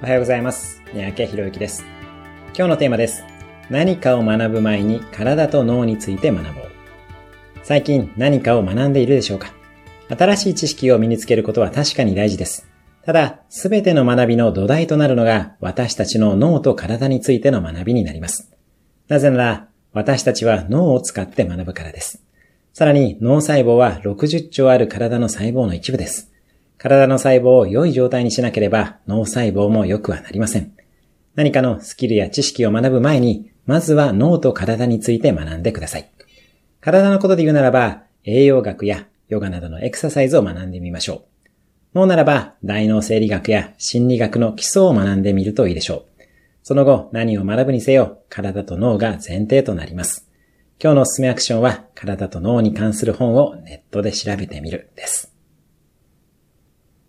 おはようございます。三宅博之です。今日のテーマです。何かを学ぶ前に体と脳について学ぼう。最近何かを学んでいるでしょうか新しい知識を身につけることは確かに大事です。ただ、すべての学びの土台となるのが私たちの脳と体についての学びになります。なぜなら、私たちは脳を使って学ぶからです。さらに脳細胞は60兆ある体の細胞の一部です。体の細胞を良い状態にしなければ脳細胞も良くはなりません。何かのスキルや知識を学ぶ前に、まずは脳と体について学んでください。体のことで言うならば、栄養学やヨガなどのエクササイズを学んでみましょう。脳ならば、大脳生理学や心理学の基礎を学んでみるといいでしょう。その後、何を学ぶにせよ、体と脳が前提となります。今日のおすすめアクションは、体と脳に関する本をネットで調べてみるです。